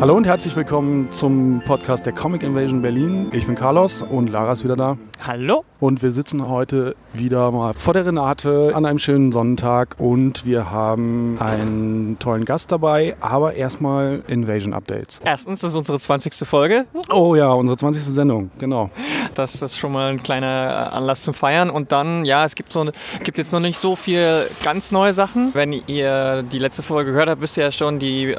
Hallo und herzlich willkommen zum Podcast der Comic Invasion Berlin. Ich bin Carlos und Lara ist wieder da. Hallo. Und wir sitzen heute wieder mal vor der Renate an einem schönen Sonnentag und wir haben einen tollen Gast dabei, aber erstmal Invasion Updates. Erstens, das ist unsere 20. Folge. Oh ja, unsere 20. Sendung, genau. Das ist schon mal ein kleiner Anlass zum Feiern. Und dann, ja, es gibt, so, gibt jetzt noch nicht so viel ganz neue Sachen. Wenn ihr die letzte Folge gehört habt, wisst ihr ja schon, die äh,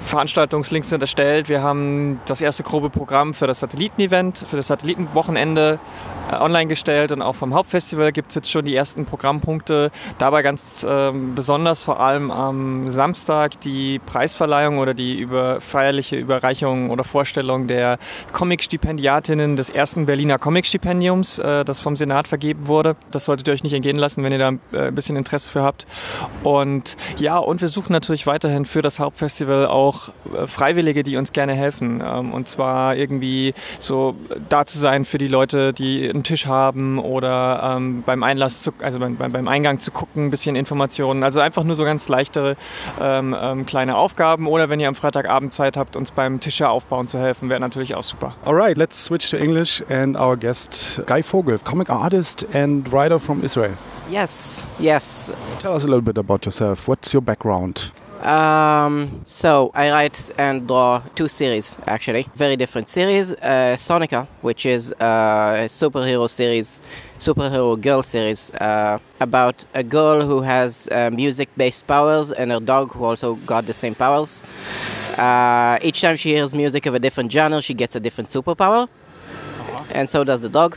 Veranstaltungslinks sind erstellt. Wir haben das erste grobe Programm für das Satellitenevent, für das Satellitenwochenende äh, online gestellt und auch vom Hauptfestival gibt es jetzt schon die ersten Programmpunkte. Dabei ganz äh, besonders vor allem am Samstag die Preisverleihung oder die über, feierliche Überreichung oder Vorstellung der Comic-Stipendiatinnen des ersten Berliner Comic-Stipendiums, äh, das vom Senat vergeben wurde. Das solltet ihr euch nicht entgehen lassen, wenn ihr da äh, ein bisschen Interesse für habt. Und ja, und wir suchen natürlich weiterhin für das Hauptfestival auch äh, Freiwillige, die uns gerne helfen. Ähm, und zwar irgendwie so da zu sein für die Leute, die einen Tisch haben oder ähm, beim Einlass, zu, also beim, beim Eingang zu gucken, ein bisschen Informationen. Also einfach nur so ganz leichtere ähm, ähm, kleine Aufgaben. Oder wenn ihr am Freitagabend Zeit habt, uns beim Tische aufbauen zu helfen, wäre natürlich auch super. Alright, let's switch to English and our guest Guy Vogel, comic artist and writer from Israel. Yes, yes. Tell us a little bit about yourself. What's your background? Um, so I write and draw two series actually, very different series. Uh, Sonica, which is a superhero series, superhero girl series uh, about a girl who has uh, music-based powers and her dog who also got the same powers. Uh, each time she hears music of a different genre, she gets a different superpower, and so does the dog.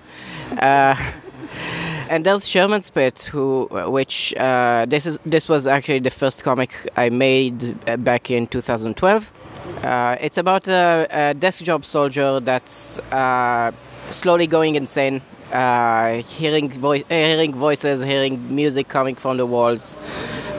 Uh, and there's Sherman's Pit, who, which uh, this is this was actually the first comic I made uh, back in 2012. Uh, it's about a, a, desk job soldier that's uh, slowly going insane, uh, hearing vo- hearing voices, hearing music coming from the walls.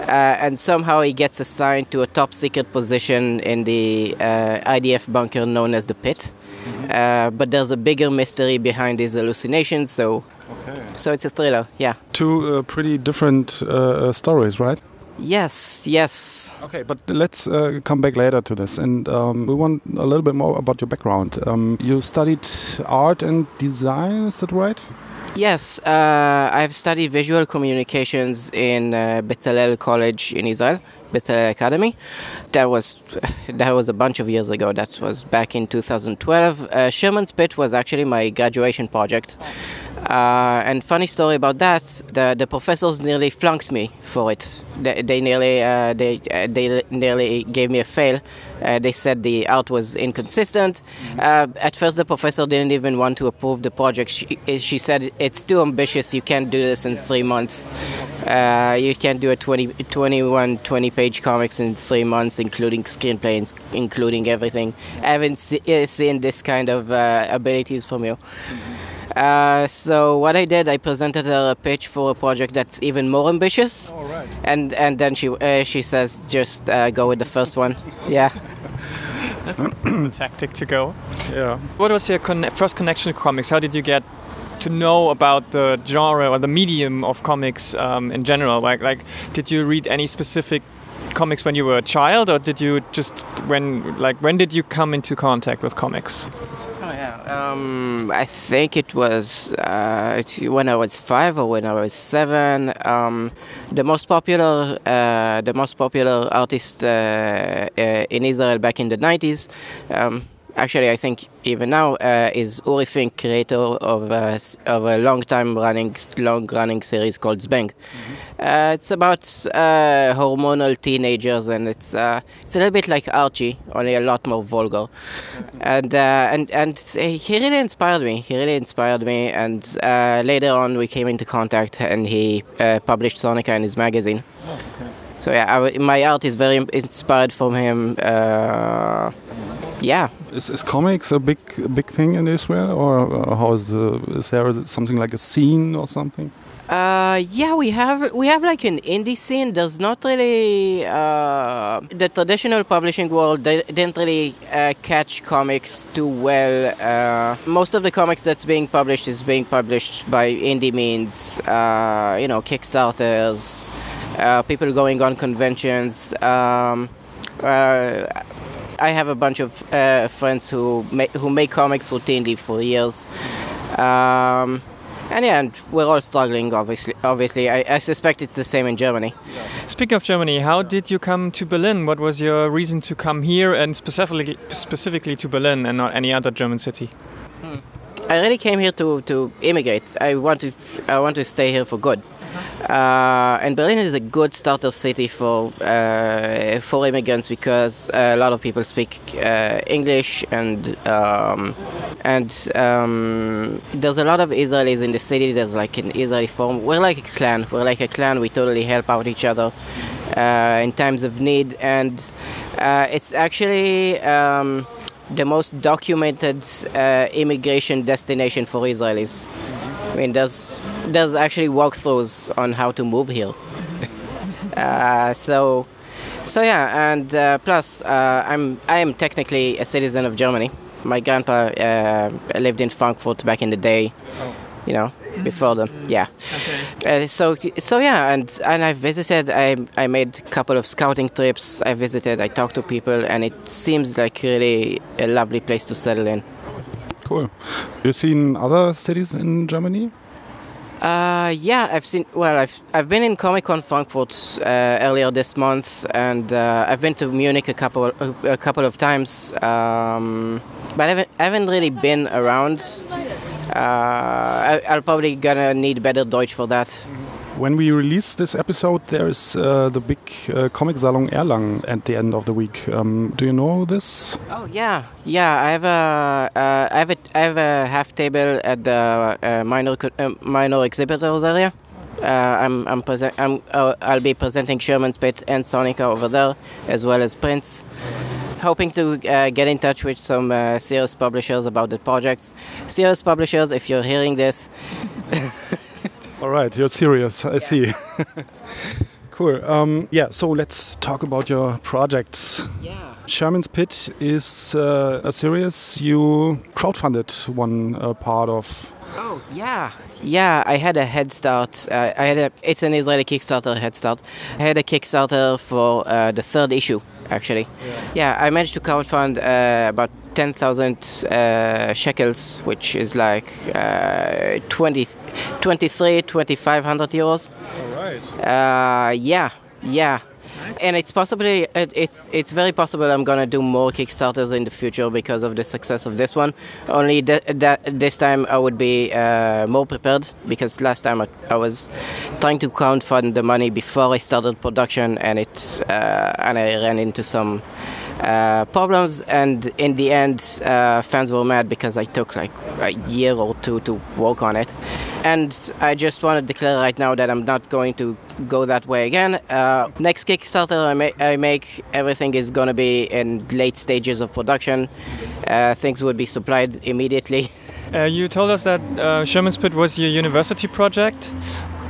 Uh, and somehow he gets assigned to a top secret position in the IDF bunker known as the Pit. Mm-hmm. but there's a bigger mystery behind his hallucinations, so Okay. So it's a thriller, yeah. Two uh, pretty different uh, stories, right? Yes, yes. Okay, but let's uh, come back later to this. And um, we want a little bit more about your background. Um, you studied art and design, is that right? Yes, uh, I've studied visual communications in uh, Bezalel College in Israel, Bezalel Academy. That was that was a bunch of years ago. That was back in 2012. Uh, Sherman's Pit was actually my graduation project. Uh, and funny story about that, the, the professors nearly flunked me for it. They, they nearly uh, they uh, they nearly gave me a fail. Uh, they said the art was inconsistent. Uh, at first, the professor didn't even want to approve the project. She, she said it's too ambitious. You can't do this in three months. Uh, you can't do a 20, 21, 20 page comics in three months, including screenplays, including everything. I haven't see, seen this kind of abilities from you. Mm-hmm. Uh, so what I did, I presented her a pitch for a project that's even more ambitious. Oh, right. And and then she uh, she says just uh, go with the first one. Yeah. that's a tactic to go. Yeah. What was your con first connection to comics? How did you get to know about the genre or the medium of comics um, in general? Like like did you read any specific comics when you were a child, or did you just when like when did you come into contact with comics? Um, I think it was uh, when I was five or when I was seven. Um, the most popular, uh, the most popular artist uh, uh in Israel back in the nineties. Um, actually, I think even now uh, is Uri Fink, creator of a, of a long time running, long running series called Zbeng. Mm-hmm. Uh, it's about uh, hormonal teenagers, and it's uh, it's a little bit like Archie, only a lot more vulgar. and uh, and and he really inspired me. He really inspired me, and uh, later on we came into contact, and he published Sonica in his magazine. Oh, okay. So yeah, I, my art is very inspired from him. Yeah. Is, is comics a big big thing in Israel, or uh, how is uh, is there is something like a scene or something? Uh, yeah, we have we have like an indie scene. There's not really uh, the traditional publishing world. Didn't really uh, catch comics too well. Uh, most of the comics that's being published is being published by indie means. Uh, you know, Kickstarters, uh, people going on conventions. Um, I have a bunch of friends who make, who make comics routinely for years. Um, and yeah, and we're all struggling. Obviously, obviously, I, I, suspect it's the same in Germany. Speaking of Germany, how did you come to Berlin? What was your reason to come here, and specifically specifically to Berlin and not any other German city? Hmm. I really came here to, to immigrate. I want to I want to stay here for good. Uh, and Berlin is a good starter city for uh, for immigrants because a lot of people speak uh, English and um, and um, there's a lot of Israelis in the city. There's like an Israeli form. We're like a clan. We're like a clan. We totally help out each other uh, in times of need, and uh, it's actually. Um, the most documented uh, immigration destination for Israelis. I mean, there's there's actually walkthroughs on how to move here. uh, so, so yeah, and uh, plus uh, I'm I am technically a citizen of Germany. My grandpa uh, lived in Frankfurt back in the day. Oh. You know, before them, yeah. Okay. Uh, so, so yeah, and and I visited. I I made a couple of scouting trips. I visited. I talked to people, and it seems like really a lovely place to settle in. Cool. You've seen other cities in Germany? Uh, yeah, I've seen. Well, I've I've been in Comic Con Frankfurt uh, earlier this month, and uh, I've been to Munich a couple a couple of times, um, but I haven't, I haven't really been around. Uh, I, I'll probably gonna need better Deutsch for that. When we release this episode, there is uh, the big uh, comic salon Erlangen at the end of the week. Um, do you know this? Oh yeah, yeah. I have a uh, I have a I have a half table at the uh, minor uh, minor exhibitors area. Uh, I'm I'm present. I'm I'll be presenting Sherman's Pit and Sonica over there, as well as Prince hoping to uh, get in touch with some uh, serious publishers about the projects. Serious publishers, if you're hearing this, All right, you're serious. I yeah. see. cool. Um, yeah, so let's talk about your projects. Yeah. Sherman's Pit is uh, a series you crowdfunded one uh, part of. Oh yeah, yeah. I had a head start. Uh, I had a. It's an Israeli Kickstarter head start. I had a Kickstarter for uh, the third issue actually. Yeah, yeah I managed to crowdfund uh, about 10,000 uh, shekels, which is like uh, 20, 23, 2,500 euros. All right. Uh, yeah, yeah. And it's possibly it, it's it's very possible I'm gonna do more Kickstarters in the future because of the success of this one. Only that this time I would be uh, more prepared because last time I, I, was trying to crowdfund the money before I started production and it uh, and I ran into some uh, problems and in the end uh, fans were mad because I took like a year or two to work on it. And I just want to declare right now that I'm not going to go that way again. Uh, next Kickstarter I, ma- I, make everything is going to be in late stages of production. Uh, things would be supplied immediately. Uh, you told us that Sherman's Pit was your university project.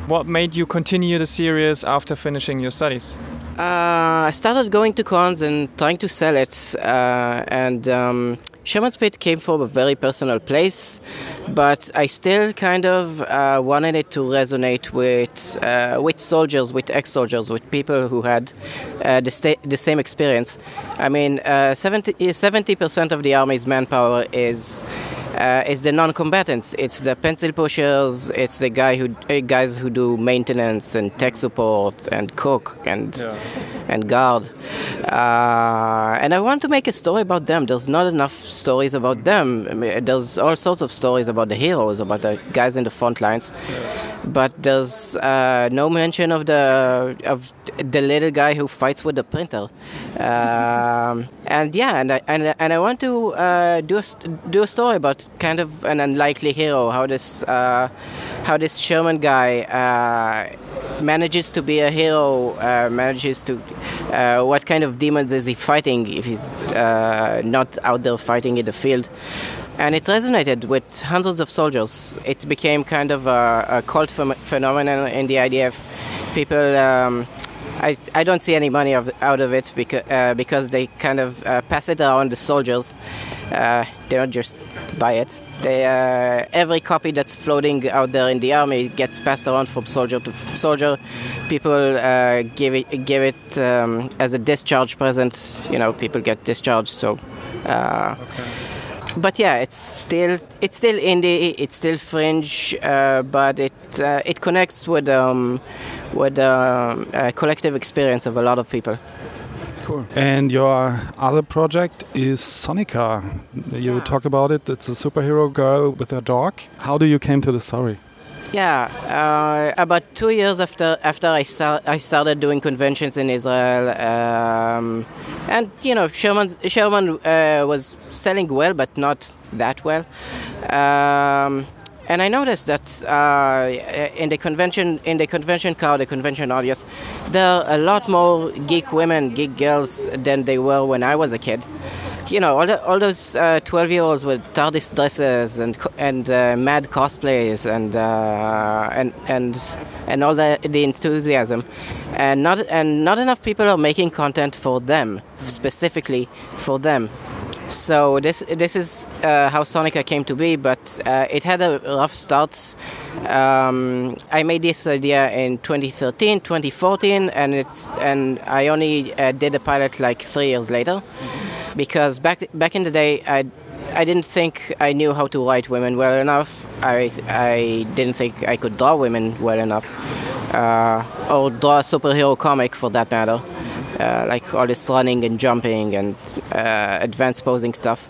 What made you continue the series after finishing your studies? Uh, I started going to cons and trying to sell it, uh, and um, Sherman's Pit came from a very personal place, but I still kind of uh, wanted it to resonate with uh, with soldiers, with ex-soldiers, with people who had uh, the, sta- the same experience. I mean, uh, 70 percent of the army's manpower is uh, the non-combatants. It's the pencil pushers. It's the guy who uh, guys who do maintenance and tech support and cook and yeah. And guard. Uh, and I want to make a story about them. There's not enough stories about them. I mean, there's all sorts of stories about the heroes, about the guys in the front lines, but there's uh, no mention of the of the little guy who fights with the printer. Um, and yeah, and I, and, and I want to uh, do a, do a story about kind of an unlikely hero. How this uh, how this Sherman guy uh, manages to be a hero, uh, manages to uh, what kind of demons is he fighting if he's uh, not out there fighting in the field. and it resonated with hundreds of soldiers. It became kind of a, a cult ph- phenomenon in the IDF. People, um, I, I don't see any money of, out of it because, uh, because they kind of uh, pass it around the soldiers. Uh, they don't just buy it. They, uh, every copy that's floating out there in the army gets passed around from soldier to soldier. People uh, give it give it um, as a discharge present. You know, people get discharged. So, uh, but yeah, it's still it's still indie. It's still fringe, uh, but it uh, it connects with um, with um, a collective experience of a lot of people. Cool. And your other project is Sonica. You talk about it. It's a superhero girl with a dog. How do you came to the story? Yeah, uh, about two years after after I, start, I started doing conventions in Israel, um, and you know Sherman Sherman uh, was selling well, but not that well. Um, and I noticed that uh, in the convention, in the convention crowd, the convention audience, there are a lot more geek women, geek girls than they were when I was a kid. You know, all, the, all those uh, twelve-year-olds with TARDIS dresses and and uh, mad cosplays and uh, and and and all the the enthusiasm, and not and not enough people are making content for them specifically for them. So this this is uh, how Sonica came to be, but uh, it had a rough start. Um, I made this idea in 2013, 2014, and it's and I only uh, did a pilot like three years later, because back back in the day I. I didn't think I knew how to write women well enough. I I didn't think I could draw women well enough, uh, or draw a superhero comic for that matter uh, like all this running and jumping and uh, advanced posing stuff.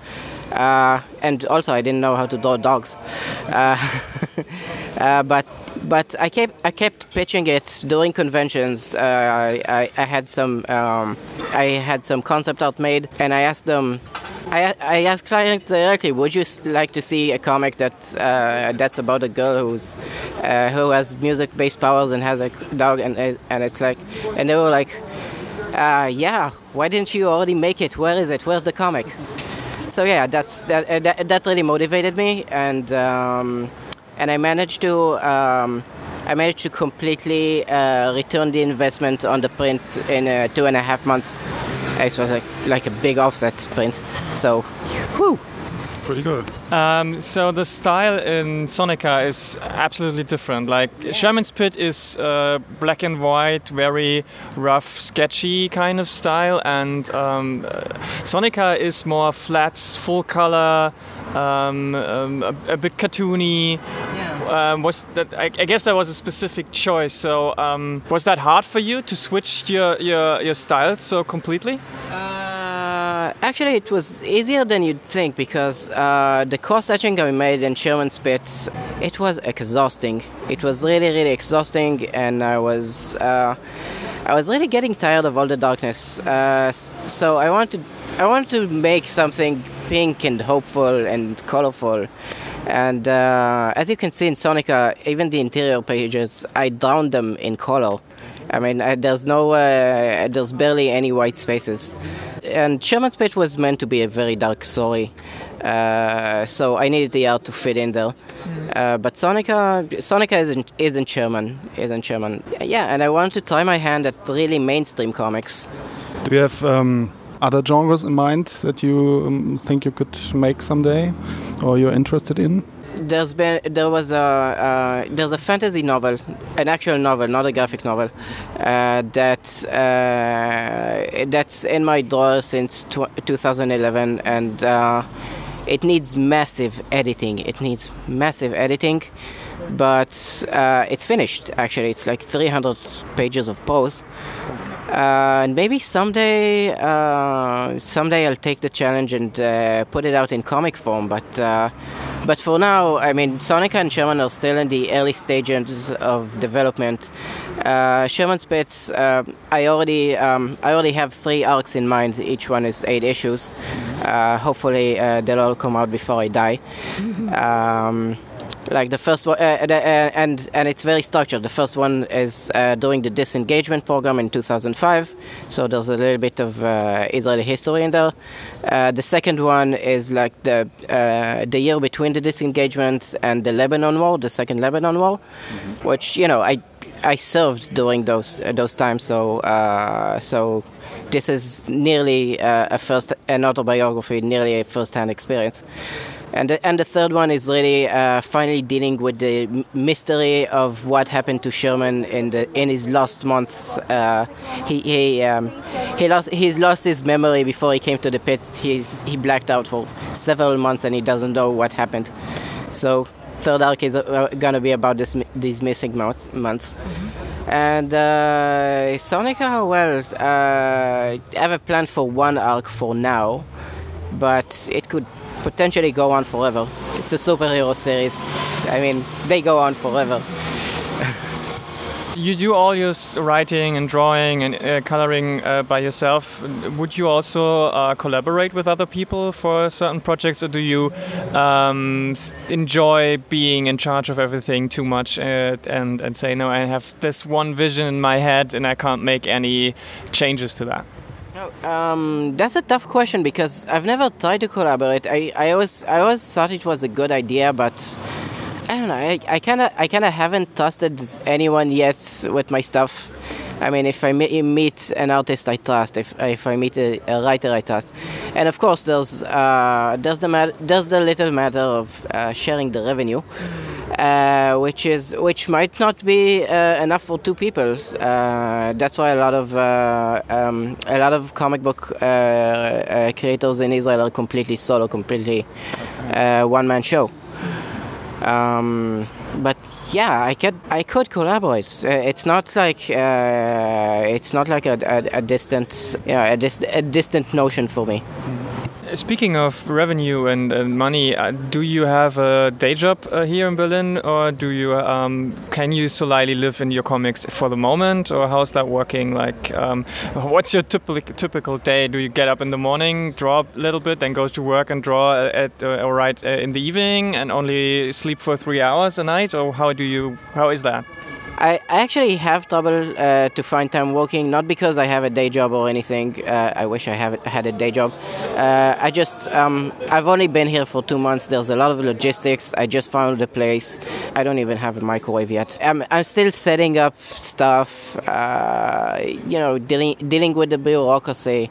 Uh, and also, I didn't know how to draw dogs, uh, uh, but but I kept I kept pitching it during conventions. Uh, I, I had some um, I had some concept art made, and I asked them. I, I asked clients directly, would you like to see a comic that that's about a girl who's who has music-based powers and has a dog, and and it's like, and they were like, uh, yeah, why didn't you already make it? Where is it? Where's the comic? So yeah, that's that. Uh, that, that, really motivated me, and um, and I managed to um, I managed to completely uh, return the investment on the print in uh, two and a half months. It was like like a big offset print. So, whoo pretty good. Um, so the style in Sonica is absolutely different. Like yeah. Sherman's Pit is uh, black and white, very rough, sketchy kind of style, and um, Sonica is more flats, full color, um, um, a, a, bit cartoony. Yeah. Um, was that? I, I, guess that was a specific choice. So um, was that hard for you to switch your your, your style so completely? Uh, uh, actually, it was easier than you'd think because uh, the cross hatching I made in Sherman's Pit, it was exhausting. It was really, really exhausting, and I was, uh, I was really getting tired of all the darkness. Uh, so I wanted, I wanted to make something pink and hopeful and colorful. And uh, as you can see in Sonica, even the interior pages, I drowned them in color. I mean, there's no, uh, there's barely any white spaces. And Sherman's Pit was meant to be a very dark story, uh, so I needed the art to fit in there. Mm. Uh, but Sonica, Sonica isn't isn't Sherman, isn't Sherman. Yeah, and I wanted to try my hand at really mainstream comics. Do you have um, other genres in mind that you um, think you could make someday, or you're interested in? There's been there was a uh, there's a fantasy novel, an actual novel, not a graphic novel, uh, that uh, that's in my drawer since 2011, and uh, it needs massive editing. It needs massive editing, but uh, it's finished. Actually, it's like 300 pages of prose. Uh, and maybe someday, uh, someday I'll take the challenge and uh, put it out in comic form. But uh, but for now, I mean, Sonica and Sherman are still in the early stages of development. Uh, Sherman's Pits, uh, I already um, I already have three arcs in mind. Each one is eight issues. hopefully, they'll all come out before I die. Um, like the first one, uh, uh, and and it's very structured. The first one is uh, during the disengagement program in 2005, so there's a little bit of uh, Israeli history in there. Uh, the second one is like the uh, the year between the disengagement and the Lebanon War, the second Lebanon War, mm-hmm. which you know I I served during those those times, so so this is nearly a first an autobiography, nearly a first-hand experience. And the, and the third one is really uh, finally dealing with the mystery of what happened to Sherman in the in his last months. Uh, he he um, he lost he's lost his memory before he came to the pit. He's he blacked out for several months and he doesn't know what happened. So third arc is uh, gonna be about this these missing months. Mm-hmm. And uh, Sonica, well, uh, I have a plan for one arc for now, but it could potentially go on forever. It's a superhero series. I mean, they go on forever. you do all your writing and drawing and uh, coloring uh, by yourself. Would you also uh, collaborate with other people for certain projects, or do you um, enjoy being in charge of everything too much uh, and and say no? I have this one vision in my head, and I can't make any changes to that. Um, that's a tough question because I've never tried to collaborate. I, I always I always thought it was a good idea, but I don't know. I, I kind of I kind of haven't trusted anyone yet with my stuff. I mean, if I meet an artist I trust, if, if I meet a, a writer I trust, and of course there's uh, there's the there's the little matter of uh, sharing the revenue, uh, which is which might not be uh, enough for two people. Uh, that's why a lot of uh, um, a lot of comic book creators in Israel are completely solo, completely one man show. Um, but yeah, I could I could collaborate. Uh, it's not like uh, it's not like a, a, a distant you know, a, dis- a distant notion for me. Speaking of revenue and, and money, uh, do you have a day job uh, here in Berlin, or do you um, can you solely live in your comics for the moment, or how's that working? Like, um, what's your typical typical day? Do you get up in the morning, draw a little bit, then go to work and draw at uh, or write uh, in the evening, and only sleep for three hours a night, or how do you how is that? I actually have trouble uh, to find time working, not because I have a day job or anything. Uh, I wish I have had a day job. Uh, I just um, I've only been here for two months. There's a lot of logistics. I just found the place. I don't even have a microwave yet. I'm, I'm still setting up stuff. Uh, you know, dealing dealing with the bureaucracy.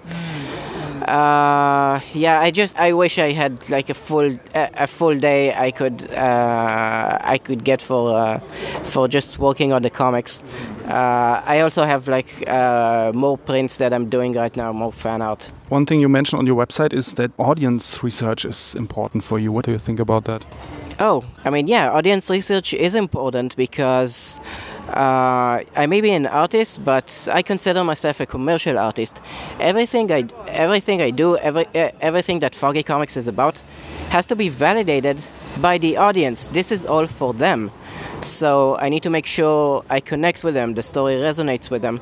Uh, yeah, I just I wish I had like a full a, a full day I could uh, I could get for uh, for just working on the comics. Uh, I also have like uh, more prints that I'm doing right now, more fan art. One thing you mentioned on your website is that audience research is important for you. What do you think about that? Oh, I mean, yeah, audience research is important because uh, I may be an artist, but I consider myself a commercial artist. Everything I, everything I do, every, everything that Foggy Comics is about, has to be validated by the audience. This is all for them. So I need to make sure I connect with them. The story resonates with them.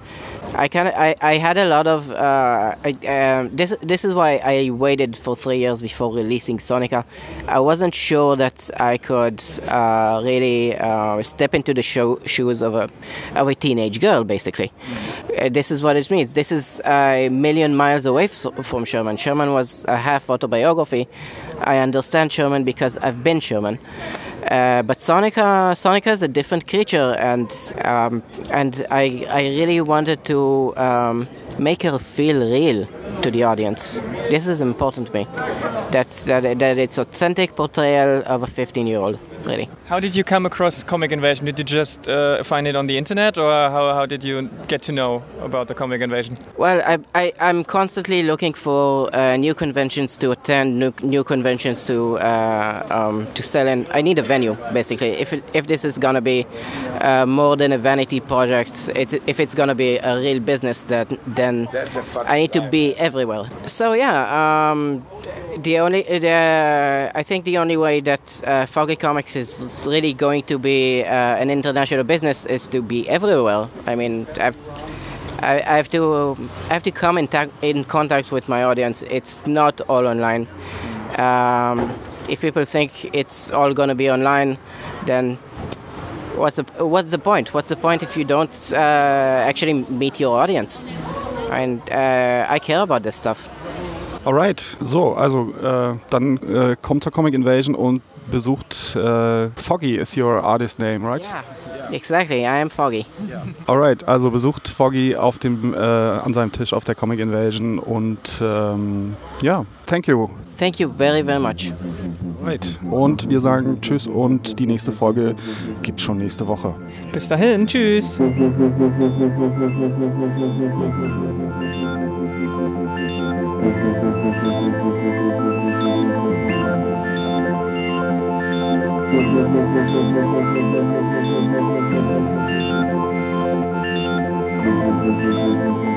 I kind of I, I had a lot of uh, I, uh, this this is why I waited for three years before releasing Sonica. I wasn't sure that I could uh, really uh, step into the show, shoes of a of a teenage girl. Basically, mm-hmm. this is what it means. This is a million miles away from Sherman. Sherman was a half autobiography. I understand Sherman because I've been Sherman. Uh, but Sonica, Sonica is a different creature, and um, and I I really wanted to um, make her feel real to the audience. This is important to me. That that that it's authentic portrayal of a 15 year old really. How did you come across Comic Invasion? Did you just uh, find it on the internet, or how, how did you get to know about the Comic Invasion? Well, I, I, am constantly looking for uh, new conventions to attend, new, new conventions to uh, um, to sell in. I need a venue, basically. If, it, if this is going to be uh, more than a vanity project, it's, if it's going to be a real business, that, then I need to be everywhere. So, yeah, um, the only, the, I think the only way that uh, Foggy Comics is really going to be uh, an international business is to be everywhere. I mean, I've, I, I have to I have to come in, ta- in contact with my audience. It's not all online. Um, if people think it's all going to be online, then what's the what's the point? What's the point if you don't uh, actually meet your audience? And uh, I care about this stuff. Alright, so, also äh, dann äh, kommt zur Comic Invasion und besucht äh, Foggy is your artist name, right? Yeah, exactly. I am Foggy. Alright, also besucht Foggy auf dem, äh, an seinem Tisch auf der Comic Invasion und ähm, ja, thank you. Thank you very very much. Right. Und wir sagen Tschüss und die nächste Folge gibt's schon nächste Woche. Bis dahin, tschüss. Thank you.